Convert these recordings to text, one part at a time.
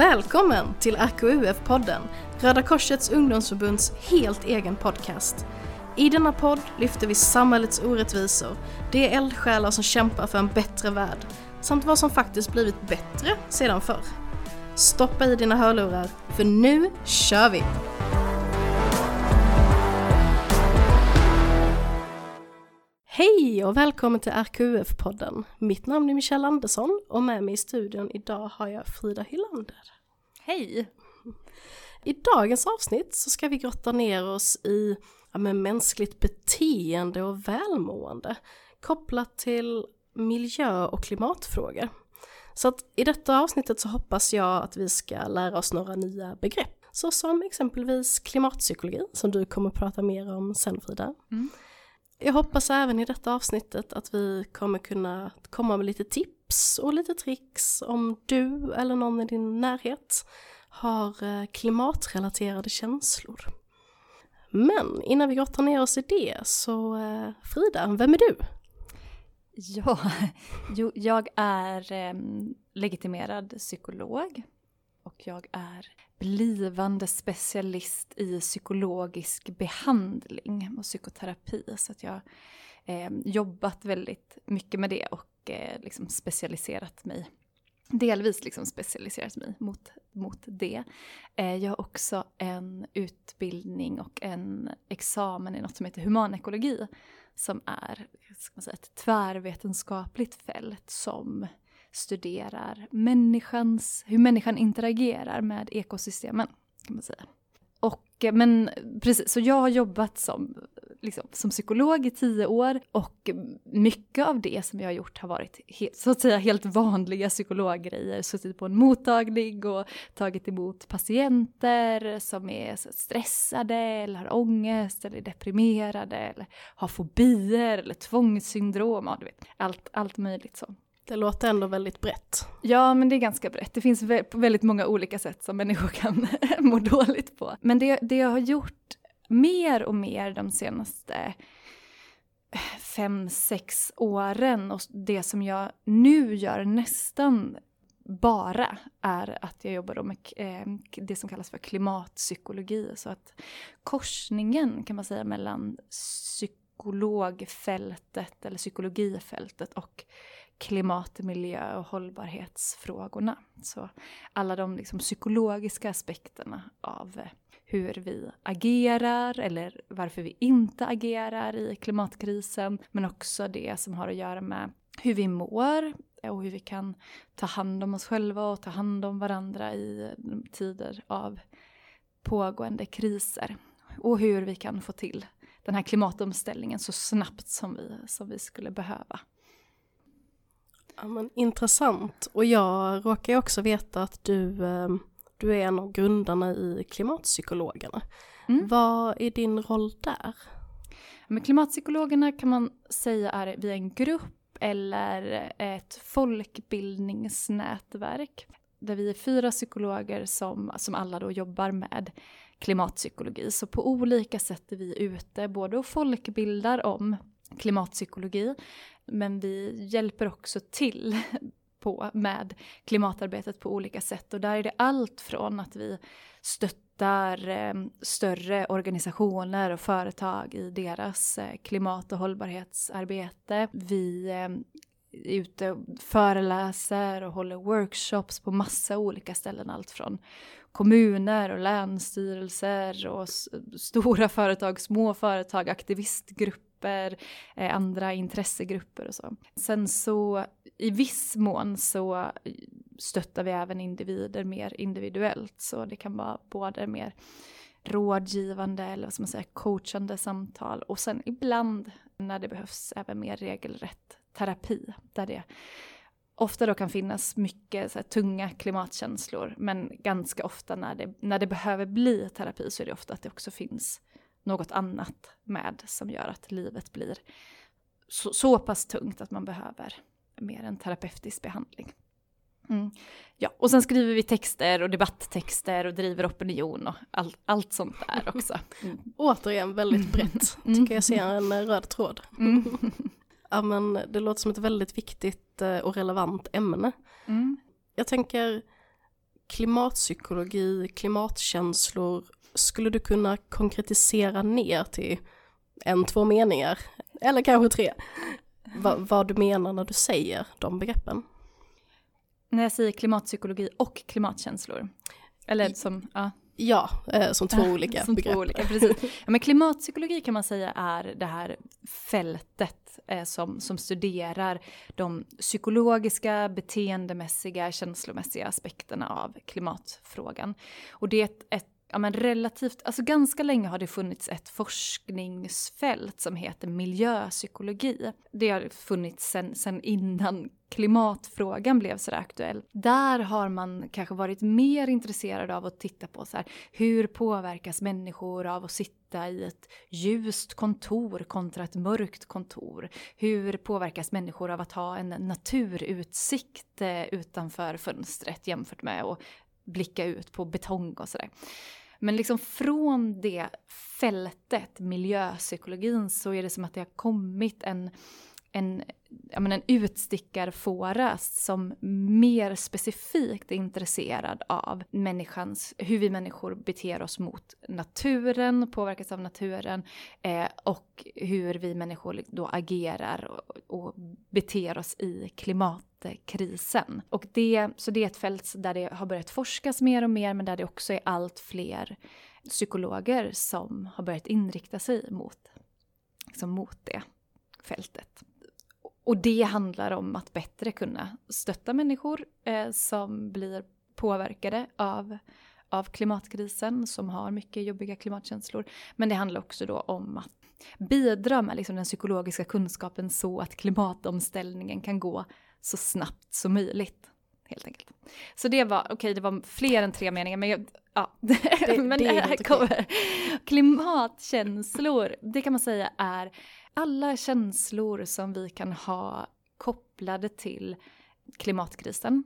Välkommen till RKUF-podden, Röda Korsets ungdomsförbunds helt egen podcast. I denna podd lyfter vi samhällets orättvisor, de eldsjälar som kämpar för en bättre värld, samt vad som faktiskt blivit bättre sedan förr. Stoppa i dina hörlurar, för nu kör vi! Hej och välkommen till RKUF-podden. Mitt namn är Michelle Andersson och med mig i studion idag har jag Frida Hylander. Hej! I dagens avsnitt så ska vi grotta ner oss i ja, mänskligt beteende och välmående kopplat till miljö och klimatfrågor. Så att i detta avsnittet så hoppas jag att vi ska lära oss några nya begrepp såsom exempelvis klimatpsykologi som du kommer att prata mer om sen Frida. Mm. Jag hoppas även i detta avsnittet att vi kommer kunna komma med lite tips och lite tricks om du eller någon i din närhet har eh, klimatrelaterade känslor. Men innan vi grottar ner oss i det så eh, Frida, vem är du? Ja, jo, jag är eh, legitimerad psykolog och jag är blivande specialist i psykologisk behandling och psykoterapi. Så att jag eh, jobbat väldigt mycket med det och eh, liksom specialiserat mig delvis liksom specialiserat mig mot, mot det. Eh, jag har också en utbildning och en examen i något som heter humanekologi som är ska man säga, ett tvärvetenskapligt fält som studerar människans, hur människan interagerar med ekosystemen. kan man säga. Men precis, så jag har jobbat som, liksom, som psykolog i tio år och mycket av det som jag har gjort har varit helt, så att säga helt vanliga psykologgrejer. Suttit på en mottagning och tagit emot patienter som är stressade eller har ångest eller är deprimerade eller har fobier eller tvångssyndrom. Ja, du vet, allt, allt möjligt så. Det låter ändå väldigt brett. Ja, men det är ganska brett. Det finns väldigt många olika sätt som människor kan må dåligt på. Men det, det jag har gjort mer och mer de senaste fem, sex åren och det som jag nu gör nästan bara är att jag jobbar med eh, det som kallas för klimatpsykologi. Så att korsningen kan man säga mellan psykologfältet eller psykologifältet och klimat, miljö och hållbarhetsfrågorna. Så alla de liksom psykologiska aspekterna av eh, hur vi agerar eller varför vi inte agerar i klimatkrisen. Men också det som har att göra med hur vi mår och hur vi kan ta hand om oss själva och ta hand om varandra i tider av pågående kriser. Och hur vi kan få till den här klimatomställningen så snabbt som vi, som vi skulle behöva. Ja, men, intressant. Och jag råkar ju också veta att du, ehm, du är en av grundarna i Klimatpsykologerna. Mm. Vad är din roll där? Men klimatpsykologerna kan man säga är vi en grupp eller ett folkbildningsnätverk. Där vi är fyra psykologer som, som alla då jobbar med klimatpsykologi. Så på olika sätt är vi ute både och folkbildar om klimatpsykologi men vi hjälper också till på med klimatarbetet på olika sätt och där är det allt från att vi stöttar eh, större organisationer och företag i deras eh, klimat och hållbarhetsarbete. Vi eh, är ute och föreläser och håller workshops på massa olika ställen, allt från kommuner och länsstyrelser och stora företag, små företag, aktivistgrupper grupper, eh, andra intressegrupper och så. Sen så i viss mån så stöttar vi även individer mer individuellt. Så det kan vara både mer rådgivande eller vad ska man säga, coachande samtal. Och sen ibland när det behövs även mer regelrätt terapi där det ofta då kan finnas mycket så här, tunga klimatkänslor. Men ganska ofta när det, när det behöver bli terapi så är det ofta att det också finns något annat med som gör att livet blir så, så pass tungt att man behöver mer en terapeutisk behandling. Mm. Ja, och sen skriver vi texter och debatttexter och driver opinion och all, allt sånt där också. Mm. Återigen väldigt brett, mm. tycker jag ser en röd tråd. Mm. ja men det låter som ett väldigt viktigt eh, och relevant ämne. Mm. Jag tänker, klimatpsykologi, klimatkänslor, skulle du kunna konkretisera ner till en, två meningar, eller kanske tre, Va, vad du menar när du säger de begreppen? När jag säger klimatpsykologi och klimatkänslor, eller som, ja. Ja, eh, som två olika som begrepp. Två olika, precis. Ja, men klimatpsykologi kan man säga är det här fältet eh, som, som studerar de psykologiska, beteendemässiga, känslomässiga aspekterna av klimatfrågan. Och det är ett, ett ja, men relativt, alltså ganska länge har det funnits ett forskningsfält som heter miljöpsykologi. Det har funnits sen, sen innan klimatfrågan blev så aktuell. Där har man kanske varit mer intresserad av att titta på så här, hur påverkas människor av att sitta i ett ljust kontor kontra ett mörkt kontor? Hur påverkas människor av att ha en naturutsikt eh, utanför fönstret jämfört med att blicka ut på betong och sådär. Men liksom från det fältet, miljöpsykologin, så är det som att det har kommit en, en, jag menar, en utstickarfåra som mer specifikt är intresserad av människans, hur vi människor beter oss mot naturen, påverkas av naturen eh, och hur vi människor då agerar och, och beter oss i klimat krisen. Och det, så det är ett fält där det har börjat forskas mer och mer men där det också är allt fler psykologer som har börjat inrikta sig mot, liksom mot det fältet. Och det handlar om att bättre kunna stötta människor eh, som blir påverkade av, av klimatkrisen, som har mycket jobbiga klimatkänslor. Men det handlar också då om att bidra med liksom den psykologiska kunskapen så att klimatomställningen kan gå så snabbt som möjligt. Helt enkelt. Så det var, okej okay, det var fler än tre meningar men jag, ja. Det, men det här kommer. Klimatkänslor, det kan man säga är alla känslor som vi kan ha kopplade till klimatkrisen.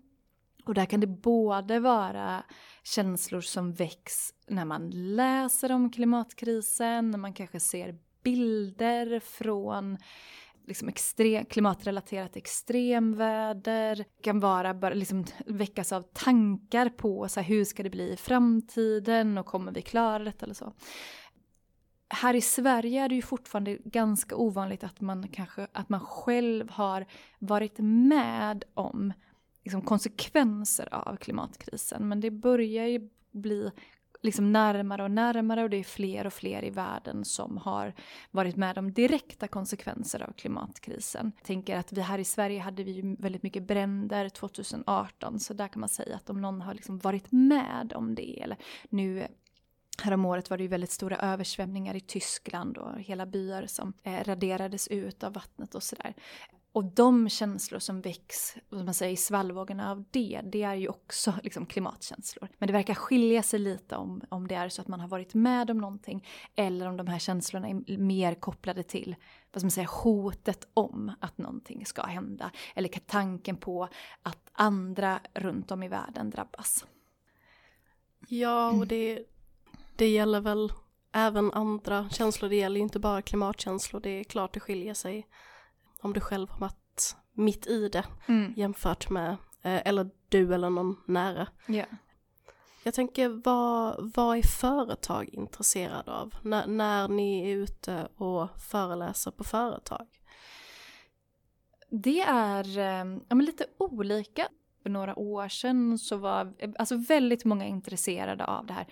Och där kan det både vara känslor som väcks när man läser om klimatkrisen, när man kanske ser bilder från liksom extrem, klimatrelaterat extremväder, kan vara bara liksom väckas av tankar på så här, hur ska det bli i framtiden och kommer vi klara detta eller så. Här i Sverige är det ju fortfarande ganska ovanligt att man kanske att man själv har varit med om liksom, konsekvenser av klimatkrisen. Men det börjar ju bli liksom närmare och närmare och det är fler och fler i världen som har varit med om direkta konsekvenser av klimatkrisen. Jag tänker att vi här i Sverige hade vi ju väldigt mycket bränder 2018 så där kan man säga att om någon har liksom varit med om det eller nu Häromåret var det ju väldigt stora översvämningar i Tyskland och hela byar som eh, raderades ut av vattnet och sådär. Och de känslor som väcks som man säger, i svallvågorna av det, det är ju också liksom klimatkänslor. Men det verkar skilja sig lite om, om det är så att man har varit med om någonting eller om de här känslorna är mer kopplade till vad ska man säga, hotet om att någonting ska hända. Eller tanken på att andra runt om i världen drabbas. Ja, och det, det gäller väl även andra känslor. Det gäller ju inte bara klimatkänslor. Det är klart det skiljer sig om du själv har varit mitt i det mm. jämfört med, eh, eller du eller någon nära. Yeah. Jag tänker, vad, vad är företag intresserade av när, när ni är ute och föreläser på företag? Det är eh, ja, lite olika. För några år sedan så var alltså väldigt många intresserade av det här.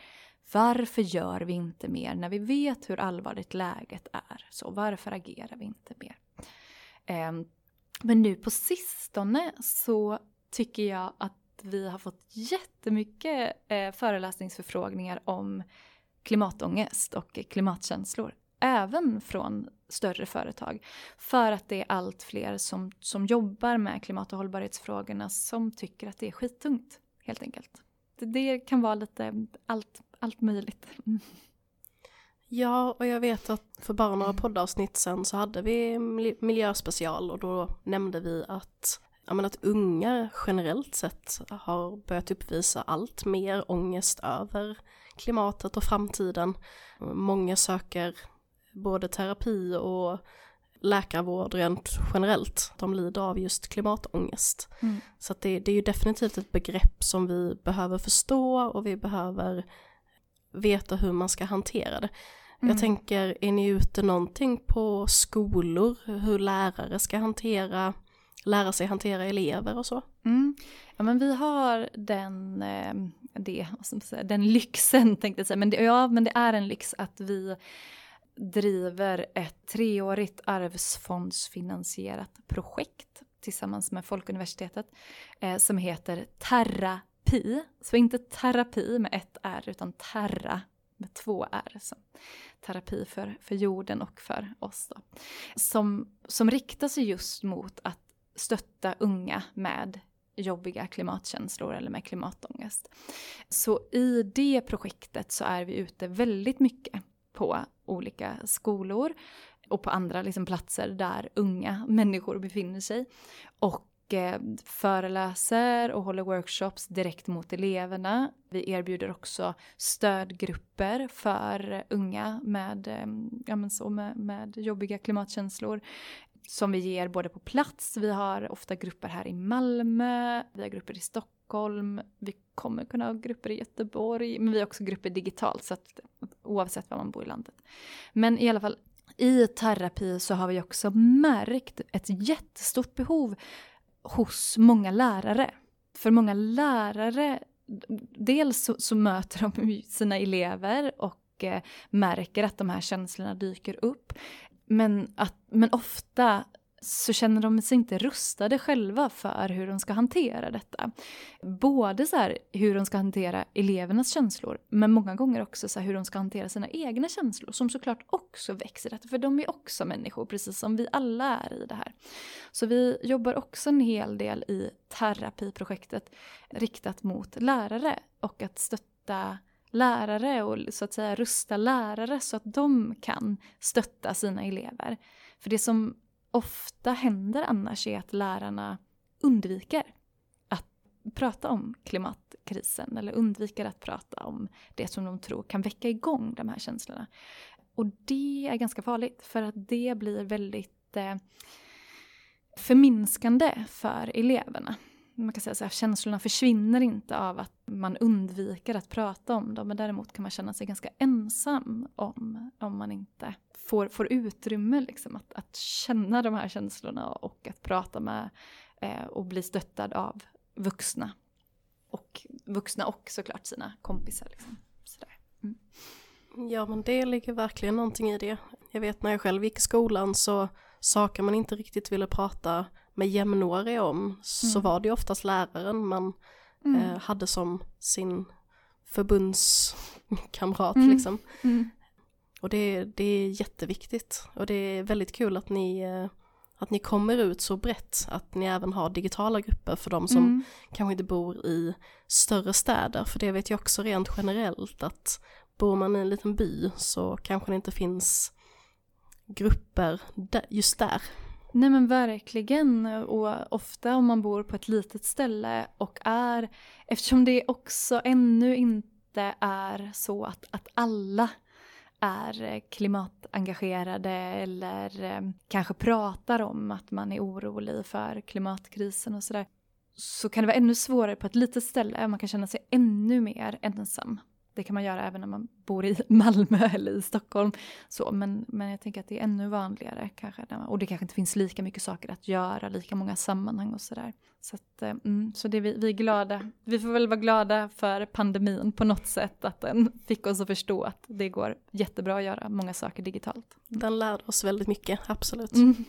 Varför gör vi inte mer när vi vet hur allvarligt läget är? Så varför agerar vi inte mer? Ehm, men nu på sistone så tycker jag att vi har fått jättemycket eh, föreläsningsförfrågningar om klimatångest och klimatkänslor. Även från större företag. För att det är allt fler som, som jobbar med klimat och hållbarhetsfrågorna som tycker att det är skittungt. Helt enkelt. Det, det kan vara lite allt, allt möjligt. Ja, och jag vet att för bara några poddavsnitt sen så hade vi miljöspecial och då nämnde vi att, ja, men att unga generellt sett har börjat uppvisa allt mer ångest över klimatet och framtiden. Många söker både terapi och läkarvård rent generellt. De lider av just klimatångest. Mm. Så det, det, är ju definitivt ett begrepp som vi behöver förstå och vi behöver veta hur man ska hantera det. Mm. Jag tänker, är ni ute någonting på skolor, hur lärare ska hantera, lära sig hantera elever och så? Mm. Ja men vi har den, eh, det, den lyxen tänkte jag säga, men det, ja men det är en lyx att vi driver ett treårigt arvsfondsfinansierat projekt tillsammans med Folkuniversitetet eh, som heter Terrapi. Så inte terapi med ett R utan terra med två R. Så terapi för, för jorden och för oss. Då. Som, som riktar sig just mot att stötta unga med jobbiga klimatkänslor eller med klimatångest. Så i det projektet så är vi ute väldigt mycket på olika skolor och på andra liksom, platser där unga människor befinner sig. Och Eh, föreläser och håller workshops direkt mot eleverna. Vi erbjuder också stödgrupper för unga med, eh, ja, men så, med, med jobbiga klimatkänslor som vi ger både på plats, vi har ofta grupper här i Malmö, vi har grupper i Stockholm, vi kommer kunna ha grupper i Göteborg, men vi har också grupper digitalt så att oavsett var man bor i landet. Men i alla fall i terapi så har vi också märkt ett jättestort behov hos många lärare. För många lärare, dels så, så möter de sina elever och eh, märker att de här känslorna dyker upp. Men, att, men ofta så känner de sig inte rustade själva för hur de ska hantera detta. Både så här, hur de ska hantera elevernas känslor, men många gånger också så här, hur de ska hantera sina egna känslor, som såklart också växer. För de är också människor, precis som vi alla är i det här. Så vi jobbar också en hel del i terapiprojektet riktat mot lärare och att stötta lärare och så att säga rusta lärare så att de kan stötta sina elever. För det som ofta händer annars är att lärarna undviker att prata om klimatkrisen eller undviker att prata om det som de tror kan väcka igång de här känslorna. Och det är ganska farligt för att det blir väldigt eh, förminskande för eleverna man kan säga så här, känslorna försvinner inte av att man undviker att prata om dem, men däremot kan man känna sig ganska ensam om, om man inte får, får utrymme liksom, att, att känna de här känslorna och att prata med eh, och bli stöttad av vuxna. Och vuxna och såklart sina kompisar. Liksom. Mm. Ja men det ligger verkligen någonting i det. Jag vet när jag själv gick i skolan så saker man inte riktigt ville prata med jämnåriga om så mm. var det oftast läraren man mm. eh, hade som sin förbundskamrat mm. liksom. Mm. Och det, det är jätteviktigt och det är väldigt kul att ni, eh, att ni kommer ut så brett, att ni även har digitala grupper för de som mm. kanske inte bor i större städer, för det vet jag också rent generellt att bor man i en liten by så kanske det inte finns grupper just där. Nej men verkligen och ofta om man bor på ett litet ställe och är, eftersom det också ännu inte är så att, att alla är eh, klimatengagerade eller eh, kanske pratar om att man är orolig för klimatkrisen och sådär. Så kan det vara ännu svårare på ett litet ställe, man kan känna sig ännu mer ensam. Det kan man göra även när man bor i Malmö eller i Stockholm. Så, men, men jag tänker att det är ännu vanligare kanske. Och det kanske inte finns lika mycket saker att göra, lika många sammanhang och sådär. Så, att, eh, mm, så det vi, vi är glada. Vi får väl vara glada för pandemin på något sätt. Att den fick oss att förstå att det går jättebra att göra många saker digitalt. Den lärde oss väldigt mycket, absolut. Mm.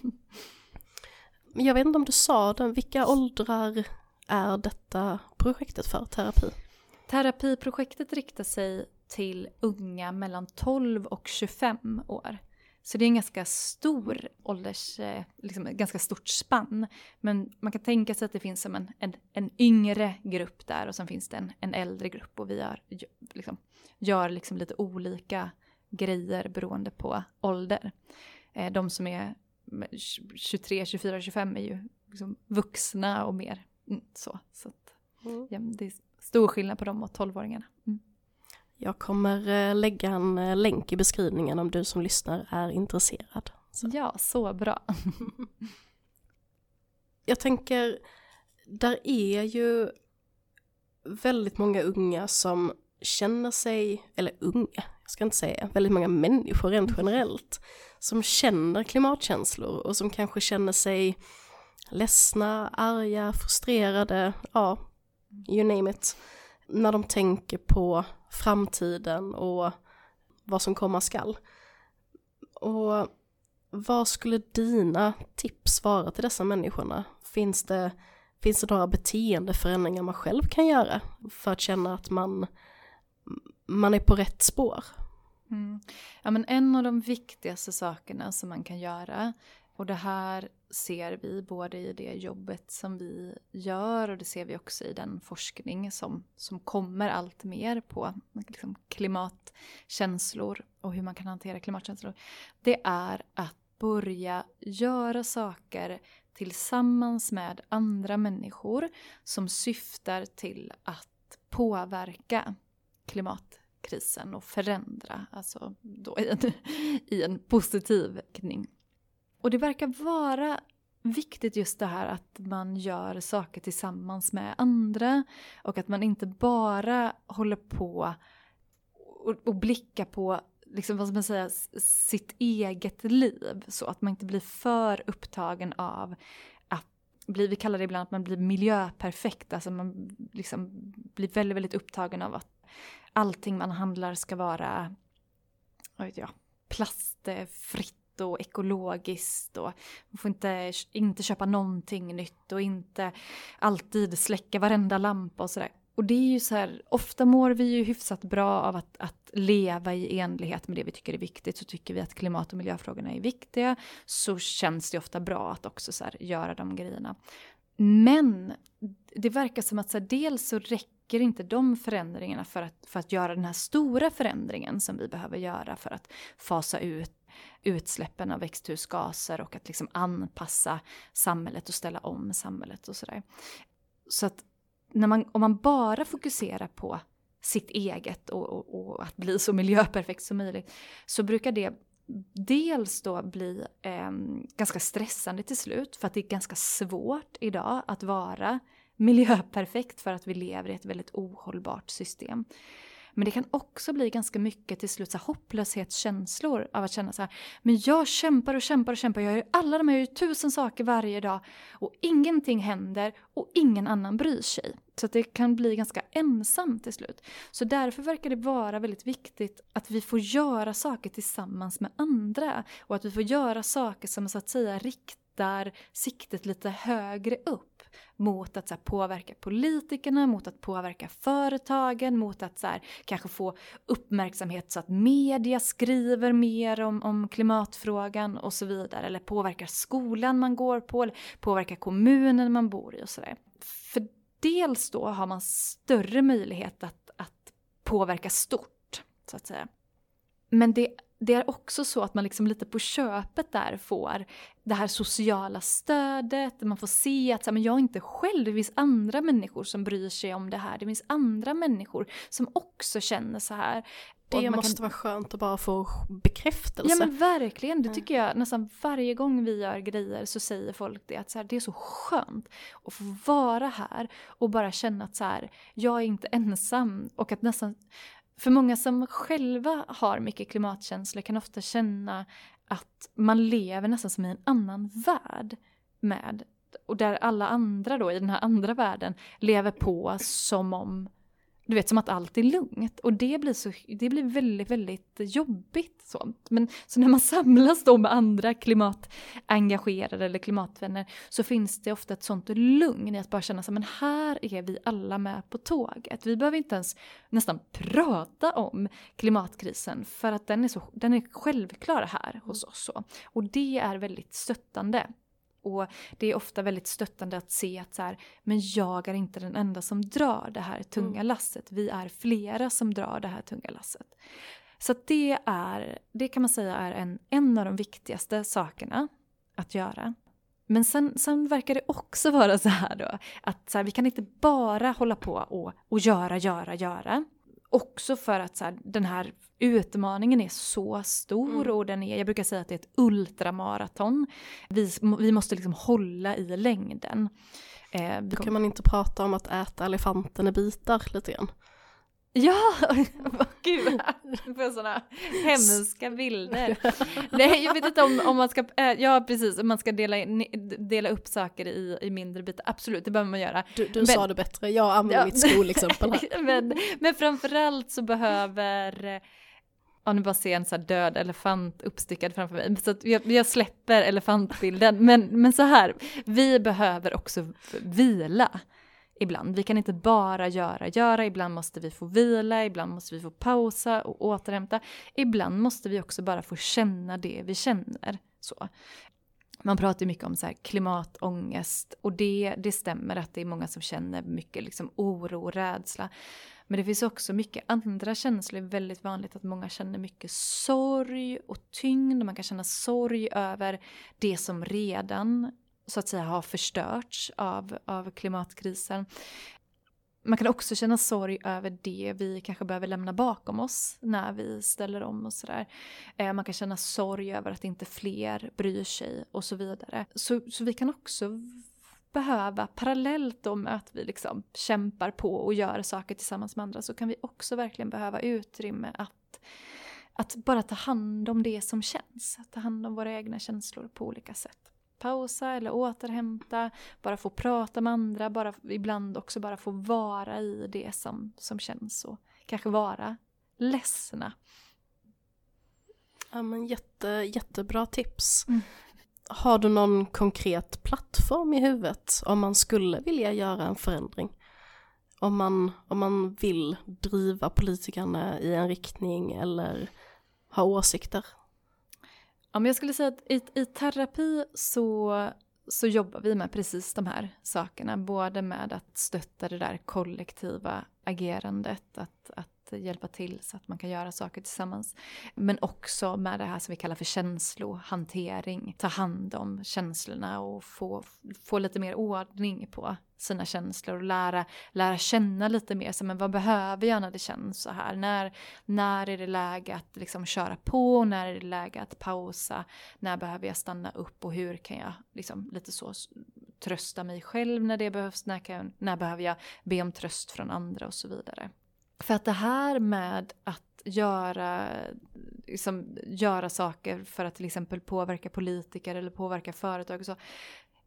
Jag vet inte om du sa den, vilka åldrar är detta projektet för terapi? Terapiprojektet riktar sig till unga mellan 12 och 25 år. Så det är en ganska stor ålders, eh, liksom ett ganska stort spann. Men man kan tänka sig att det finns som en, en, en yngre grupp där och sen finns det en, en äldre grupp och vi gör, liksom, gör liksom lite olika grejer beroende på ålder. Eh, de som är 23, 24, 25 är ju liksom vuxna och mer mm, så. så att, mm. ja, det är stor skillnad på dem och 12-åringarna. Mm. Jag kommer eh, lägga en eh, länk i beskrivningen om du som lyssnar är intresserad. Så. Ja, så bra. jag tänker, där är ju väldigt många unga som känner sig, eller unga, jag ska inte säga, väldigt många människor rent generellt som känner klimatkänslor och som kanske känner sig ledsna, arga, frustrerade, ja, you name it, när de tänker på framtiden och vad som komma skall. Och vad skulle dina tips vara till dessa människorna? Finns det, finns det några beteendeförändringar man själv kan göra för att känna att man, man är på rätt spår? Mm. Ja, men en av de viktigaste sakerna som man kan göra och det här ser vi både i det jobbet som vi gör och det ser vi också i den forskning som, som kommer allt mer på liksom klimatkänslor och hur man kan hantera klimatkänslor. Det är att börja göra saker tillsammans med andra människor som syftar till att påverka klimatkrisen och förändra, alltså då i en, i en positiv riktning. Och det verkar vara viktigt just det här att man gör saker tillsammans med andra och att man inte bara håller på och, och blickar på liksom, vad ska man säga, sitt eget liv. Så att man inte blir för upptagen av att bli, vi kallar det ibland att man blir miljöperfekt, alltså man liksom blir väldigt, väldigt upptagen av att allting man handlar ska vara, vad vet jag, plastfritt och ekologiskt och man får inte, inte köpa någonting nytt och inte alltid släcka varenda lampa och sådär. Och det är ju så här, ofta mår vi ju hyfsat bra av att, att leva i enlighet med det vi tycker är viktigt. Så tycker vi att klimat och miljöfrågorna är viktiga så känns det ofta bra att också så här, göra de grejerna. Men det verkar som att så här, dels så räcker räcker inte de förändringarna för att, för att göra den här stora förändringen som vi behöver göra för att fasa ut utsläppen av växthusgaser och att liksom anpassa samhället och ställa om samhället och sådär. Så att när man, om man bara fokuserar på sitt eget och, och, och, att bli så miljöperfekt som möjligt så brukar det dels då bli eh, ganska stressande till slut för att det är ganska svårt idag att vara miljöperfekt för att vi lever i ett väldigt ohållbart system. Men det kan också bli ganska mycket till slut så här, hopplöshetskänslor av att känna så här, men jag kämpar och kämpar och kämpar, jag gör alla de här, jag gör tusen saker varje dag och ingenting händer och ingen annan bryr sig. Så att det kan bli ganska ensamt till slut. Så därför verkar det vara väldigt viktigt att vi får göra saker tillsammans med andra och att vi får göra saker som så att säga riktar siktet lite högre upp mot att så här, påverka politikerna, mot att påverka företagen, mot att så här, kanske få uppmärksamhet så att media skriver mer om, om klimatfrågan och så vidare. Eller påverkar skolan man går på, eller påverkar kommunen man bor i och sådär. För dels då har man större möjlighet att, att påverka stort, så att säga. Men det det är också så att man liksom lite på köpet där får det här sociala stödet, man får se att så här, men jag är inte själv, det finns andra människor som bryr sig om det här, det finns andra människor som också känner så här. Det måste kan... vara skönt att bara få bekräftelse. Ja men verkligen, det tycker jag nästan varje gång vi gör grejer så säger folk det att så här, det är så skönt att få vara här och bara känna att så här, jag är inte ensam och att nästan för många som själva har mycket klimatkänslor kan ofta känna att man lever nästan som i en annan värld med och där alla andra då i den här andra världen lever på som om du vet som att allt är lugnt och det blir, så, det blir väldigt, väldigt jobbigt Så. Men så när man samlas då med andra klimatengagerade eller klimatvänner så finns det ofta ett sånt lugn i att bara känna så men här är vi alla med på tåget. Vi behöver inte ens nästan prata om klimatkrisen för att den är, så, den är självklar här hos oss. Så. Och det är väldigt stöttande. Och det är ofta väldigt stöttande att se att så här, men jag är inte den enda som drar det här tunga mm. lasset. Vi är flera som drar det här tunga lasset. Så det är, det kan man säga är en, en av de viktigaste sakerna att göra. Men sen, sen verkar det också vara så här då, att så här, vi kan inte bara hålla på och, och göra, göra, göra också för att så här, den här utmaningen är så stor mm. och den är, jag brukar säga att det är ett ultramaraton. Vi, vi måste liksom hålla i längden. Eh, Då kan man inte prata om att äta elefanten i bitar lite grann. Ja, gud, jag får sådana hemska bilder. Nej, jag vet inte om, om man ska, äh, ja precis, om man ska dela, in, dela upp saker i, i mindre bitar, absolut det behöver man göra. Du, du men, sa det bättre, jag använder ja, mitt skolexempel här. men, men framförallt så behöver ja nu bara ser en så död elefant uppstickad framför mig. Så jag, jag släpper elefantbilden. Men, men så här, vi behöver också vila ibland. Vi kan inte bara göra, göra, ibland måste vi få vila, ibland måste vi få pausa och återhämta. Ibland måste vi också bara få känna det vi känner. Så. Man pratar mycket om så här klimatångest och det, det stämmer att det är många som känner mycket liksom oro och rädsla. Men det finns också mycket andra känslor. Det är väldigt vanligt att många känner mycket sorg och tyngd. Man kan känna sorg över det som redan så att säga har förstörts av, av klimatkrisen. Man kan också känna sorg över det vi kanske behöver lämna bakom oss när vi ställer om och sådär. Eh, man kan känna sorg över att inte fler bryr sig och så vidare. Så, så vi kan också behöva, parallellt då med att vi liksom kämpar på och gör saker tillsammans med andra, så kan vi också verkligen behöva utrymme att, att bara ta hand om det som känns. Att ta hand om våra egna känslor på olika sätt. Pausa eller återhämta, bara få prata med andra, bara, ibland också bara få vara i det som, som känns och kanske vara ledsna. Ja men jätte, jättebra tips. Mm. Har du någon konkret plattform i huvudet om man skulle vilja göra en förändring? Om man, om man vill driva politikerna i en riktning eller ha åsikter? Ja, men jag skulle säga att i, i terapi så, så jobbar vi med precis de här sakerna. Både med att stötta det där kollektiva agerandet, att, att hjälpa till så att man kan göra saker tillsammans. Men också med det här som vi kallar för känslohantering. Ta hand om känslorna och få, få lite mer ordning på sina känslor och lära, lära känna lite mer. Så, men vad behöver jag när det känns så här? När, när är det läge att liksom köra på? När är det läge att pausa? När behöver jag stanna upp och hur kan jag liksom lite så trösta mig själv när det behövs? När, kan jag, när behöver jag be om tröst från andra och så vidare. För att det här med att göra, liksom, göra saker för att till exempel påverka politiker eller påverka företag och så.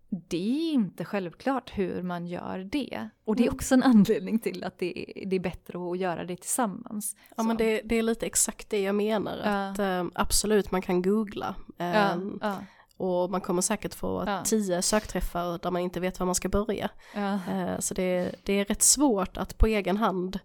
Det är inte självklart hur man gör det. Och det är mm. också en anledning till att det är, det är bättre att göra det tillsammans. Ja så. men det, det, är lite exakt det jag menar. Ja. Att, äh, absolut man kan googla. Äh, ja, ehm, ja. Och man kommer säkert få ja. tio sökträffar där man inte vet var man ska börja. Äh, så det, det är rätt svårt att på egen hand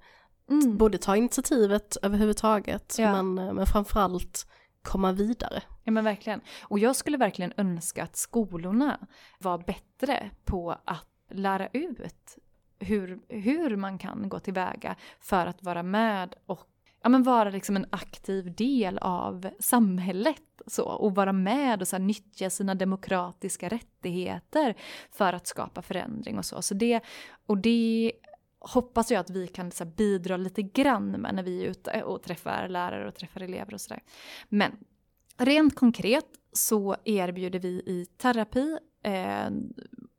mm. både ta initiativet överhuvudtaget ja. men, eh, men framförallt komma vidare. Ja men verkligen. Och jag skulle verkligen önska att skolorna var bättre på att lära ut hur, hur man kan gå tillväga för att vara med och ja, men vara liksom en aktiv del av samhället så, och vara med och så här, nyttja sina demokratiska rättigheter för att skapa förändring och så. så det, och det hoppas jag att vi kan så bidra lite grann med när vi är ute och träffar lärare och träffar elever och sådär. Men rent konkret så erbjuder vi i terapi eh,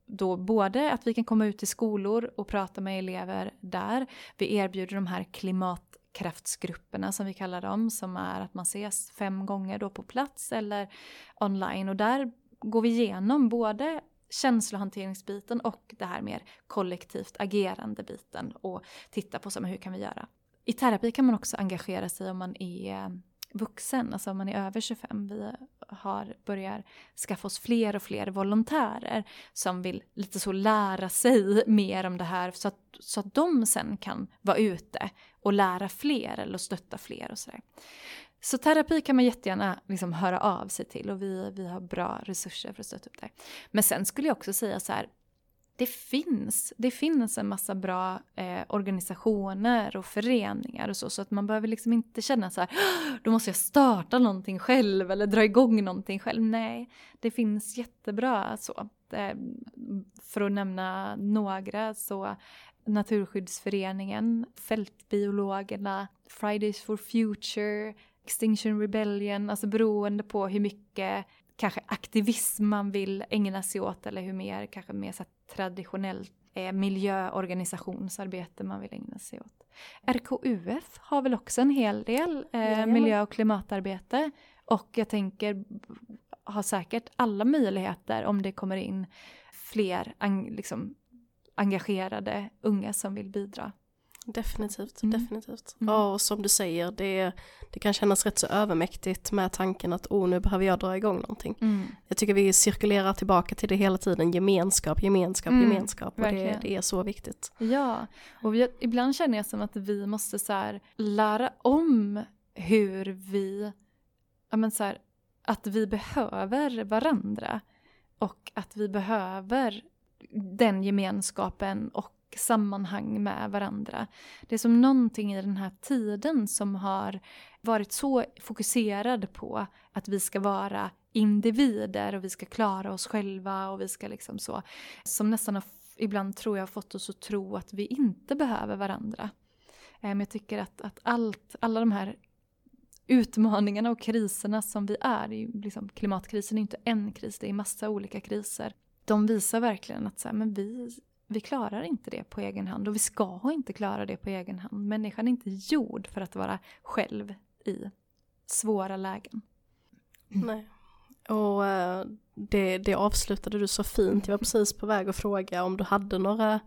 då både att vi kan komma ut till skolor och prata med elever där. Vi erbjuder de här klimatkraftsgrupperna som vi kallar dem som är att man ses fem gånger då på plats eller online och där går vi igenom både känslohanteringsbiten och det här mer kollektivt agerande biten och titta på så, hur kan vi göra. I terapi kan man också engagera sig om man är eh, vuxen, alltså om man är över 25. Vi har, börjar skaffa oss fler och fler volontärer som vill lite så lära sig mer om det här så att, så att de sen kan vara ute och lära fler eller stötta fler och sådär. Så terapi kan man jättegärna liksom höra av sig till och vi, vi har bra resurser för att stötta upp det. Men sen skulle jag också säga så här, det finns, det finns en massa bra eh, organisationer och föreningar och så, så att man behöver liksom inte känna så här, då måste jag starta någonting själv eller dra igång någonting själv. Nej, det finns jättebra så. Eh, för att nämna några så Naturskyddsföreningen, Fältbiologerna, Fridays for Future, Extinction Rebellion, alltså beroende på hur mycket kanske aktivism man vill ägna sig åt eller hur mer, kanske mer så traditionellt eh, miljöorganisationsarbete man vill ägna sig åt. RKUF har väl också en hel del eh, miljö och klimatarbete och jag tänker har säkert alla möjligheter om det kommer in fler liksom, engagerade unga som vill bidra. Definitivt, mm. definitivt. Mm. Ja, och som du säger, det, det kan kännas rätt så övermäktigt med tanken att oh, nu behöver jag dra igång någonting. Mm. Jag tycker vi cirkulerar tillbaka till det hela tiden, gemenskap, gemenskap, mm. gemenskap. Och det, det, är så viktigt. Ja, och vi, ibland känner jag som att vi måste så här, lära om hur vi, ja men så här, att vi behöver varandra. Och att vi behöver den gemenskapen och sammanhang med varandra. Det är som någonting i den här tiden som har varit så fokuserad på att vi ska vara individer och vi ska klara oss själva och vi ska liksom så. Som nästan har, ibland tror jag fått oss att tro att vi inte behöver varandra. Men jag tycker att, att allt, alla de här utmaningarna och kriserna som vi är, liksom, klimatkrisen är inte en kris, det är massa olika kriser. De visar verkligen att så här, men vi, vi klarar inte det på egen hand och vi ska inte klara det på egen hand. Människan är inte gjord för att vara själv i svåra lägen. Nej. Och eh, det, det avslutade du så fint. Jag var precis på väg att fråga om du hade några,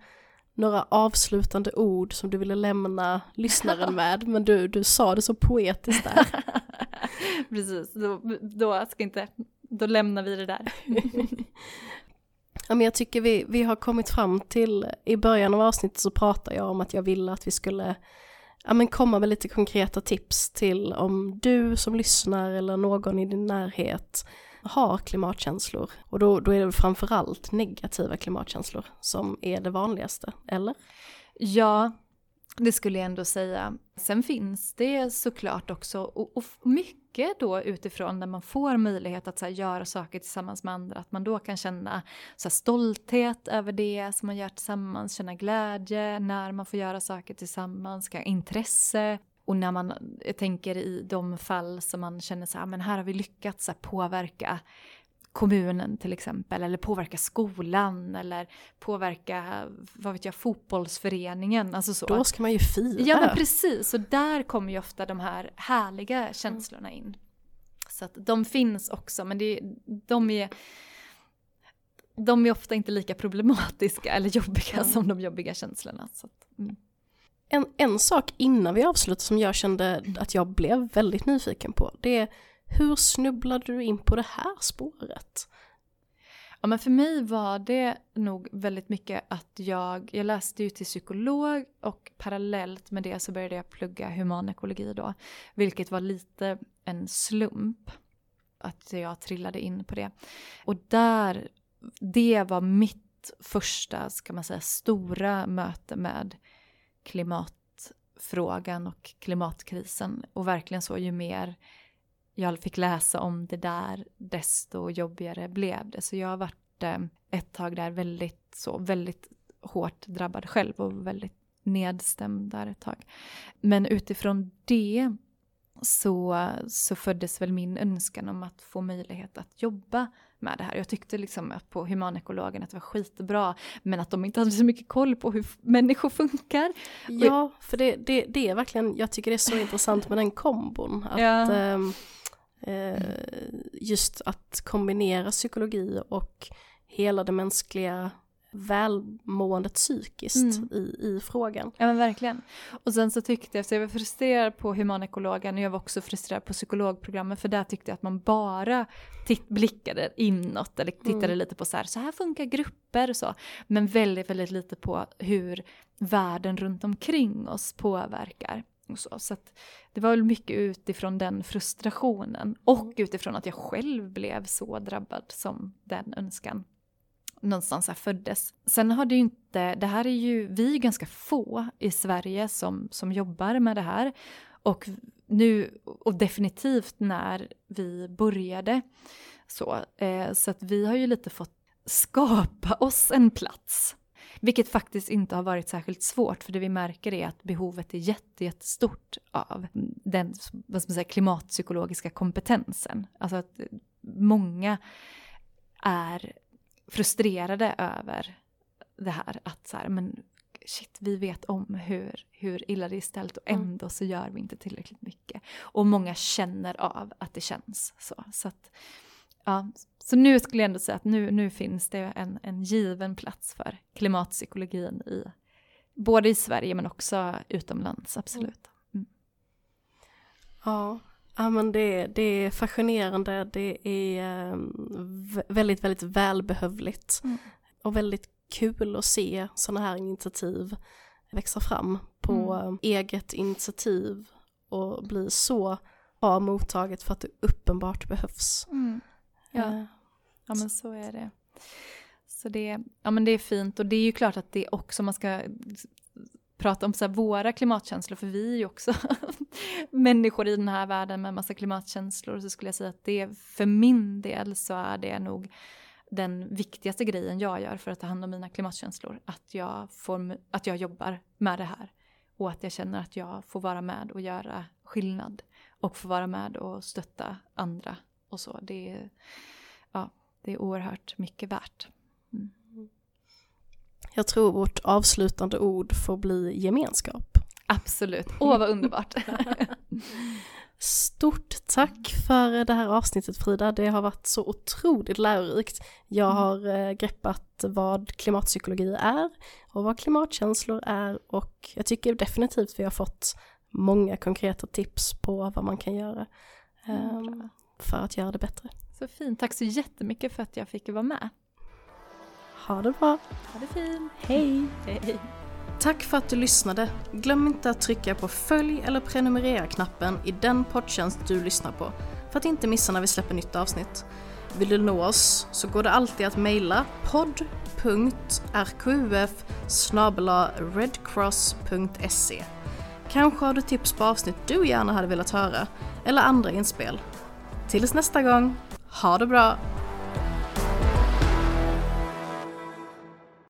några avslutande ord som du ville lämna lyssnaren med. Men du, du sa det så poetiskt där. precis, då, då, ska inte, då lämnar vi det där. Ja, men jag tycker vi, vi har kommit fram till, i början av avsnittet så pratade jag om att jag ville att vi skulle ja, men komma med lite konkreta tips till om du som lyssnar eller någon i din närhet har klimatkänslor. Och då, då är det framförallt negativa klimatkänslor som är det vanligaste, eller? Ja, det skulle jag ändå säga. Sen finns det såklart också, och, och mycket då utifrån när man får möjlighet att så här, göra saker tillsammans med andra, att man då kan känna så här, stolthet över det som man gör tillsammans, känna glädje när man får göra saker tillsammans, intresse. Och när man, jag tänker i de fall som man känner så här, ah, men här har vi lyckats så här, påverka kommunen till exempel eller påverka skolan eller påverka, vad vet jag, fotbollsföreningen. Alltså så. Då ska man ju fira. Ja men precis, och där kommer ju ofta de här härliga känslorna in. Så att de finns också men det, de är de är ofta inte lika problematiska eller jobbiga mm. som de jobbiga känslorna. Så att, mm. en, en sak innan vi avslutar som jag kände att jag blev väldigt nyfiken på, det är hur snubblade du in på det här spåret? Ja, men för mig var det nog väldigt mycket att jag, jag läste ju till psykolog och parallellt med det så började jag plugga humanekologi då. Vilket var lite en slump att jag trillade in på det. Och där, det var mitt första, ska man säga, stora möte med klimatfrågan och klimatkrisen. Och verkligen så, ju mer jag fick läsa om det där, desto jobbigare blev det. Så jag har varit eh, ett tag där väldigt, så, väldigt hårt drabbad själv och väldigt nedstämd där ett tag. Men utifrån det så, så föddes väl min önskan om att få möjlighet att jobba med det här. Jag tyckte liksom att på humanekologen att det var skitbra men att de inte hade så mycket koll på hur människor funkar. Ja, för det, det, det är verkligen, jag tycker det är så intressant med den kombon. Att, ja. ähm, just att kombinera psykologi och hela det mänskliga välmåendet psykiskt mm. i, i frågan. Ja men verkligen. Och sen så tyckte jag, så jag var frustrerad på humanekologen och jag var också frustrerad på psykologprogrammet för där tyckte jag att man bara titt, blickade inåt eller tittade mm. lite på så här, så här funkar grupper och så. Men väldigt, väldigt lite på hur världen runt omkring oss påverkar. Så så det var väl mycket utifrån den frustrationen och mm. utifrån att jag själv blev så drabbad som den önskan någonstans här föddes. Sen har det ju inte, det här är ju, vi är ganska få i Sverige som, som jobbar med det här. Och nu, och definitivt när vi började så. Eh, så att vi har ju lite fått skapa oss en plats Vilket faktiskt inte har varit särskilt svårt för det vi märker är att behovet är jättestort av den vad ska man säga, klimatpsykologiska kompetensen. Alltså att många är frustrerade över det här att så här, men shit, vi vet om hur, hur illa det är ställt och mm. ändå så gör vi inte tillräckligt mycket. Och många känner av att det känns så. Så, att, ja, så nu skulle jag ändå säga att nu, nu finns det en, en given plats för klimatpsykologin i både i Sverige men också utomlands, absolut. Mm. Ja, Ja men det, det är fascinerande, det är um, väldigt, väldigt välbehövligt mm. och väldigt kul att se sådana här initiativ växa fram på mm. eget initiativ och bli så bra mottaget för att det uppenbart behövs. Mm. Ja. Eh, ja men så är det. Så det, ja, men det är fint. Och det är ju klart att det också man ska prata om så våra klimatkänslor, för vi är ju också människor i den här världen med massa klimatkänslor, så skulle jag säga att det för min del så är det nog den viktigaste grejen jag gör för att ta hand om mina klimatkänslor, att jag, får, att jag jobbar med det här. Och att jag känner att jag får vara med och göra skillnad. Och få vara med och stötta andra och så. Det är, ja, det är oerhört mycket värt. Mm. Jag tror vårt avslutande ord får bli gemenskap. Absolut, åh vad underbart. Stort tack för det här avsnittet Frida, det har varit så otroligt lärorikt. Jag mm. har eh, greppat vad klimatpsykologi är och vad klimatkänslor är och jag tycker definitivt vi har fått många konkreta tips på vad man kan göra um, för att göra det bättre. Så fint, tack så jättemycket för att jag fick vara med. Ha det bra. Ha det fint. Hej. Hej. Tack för att du lyssnade. Glöm inte att trycka på följ eller prenumerera-knappen i den poddtjänst du lyssnar på för att inte missa när vi släpper nytt avsnitt. Vill du nå oss så går det alltid att mejla podd.rqf redcross.se Kanske har du tips på avsnitt du gärna hade velat höra eller andra inspel. Tills nästa gång, ha det bra!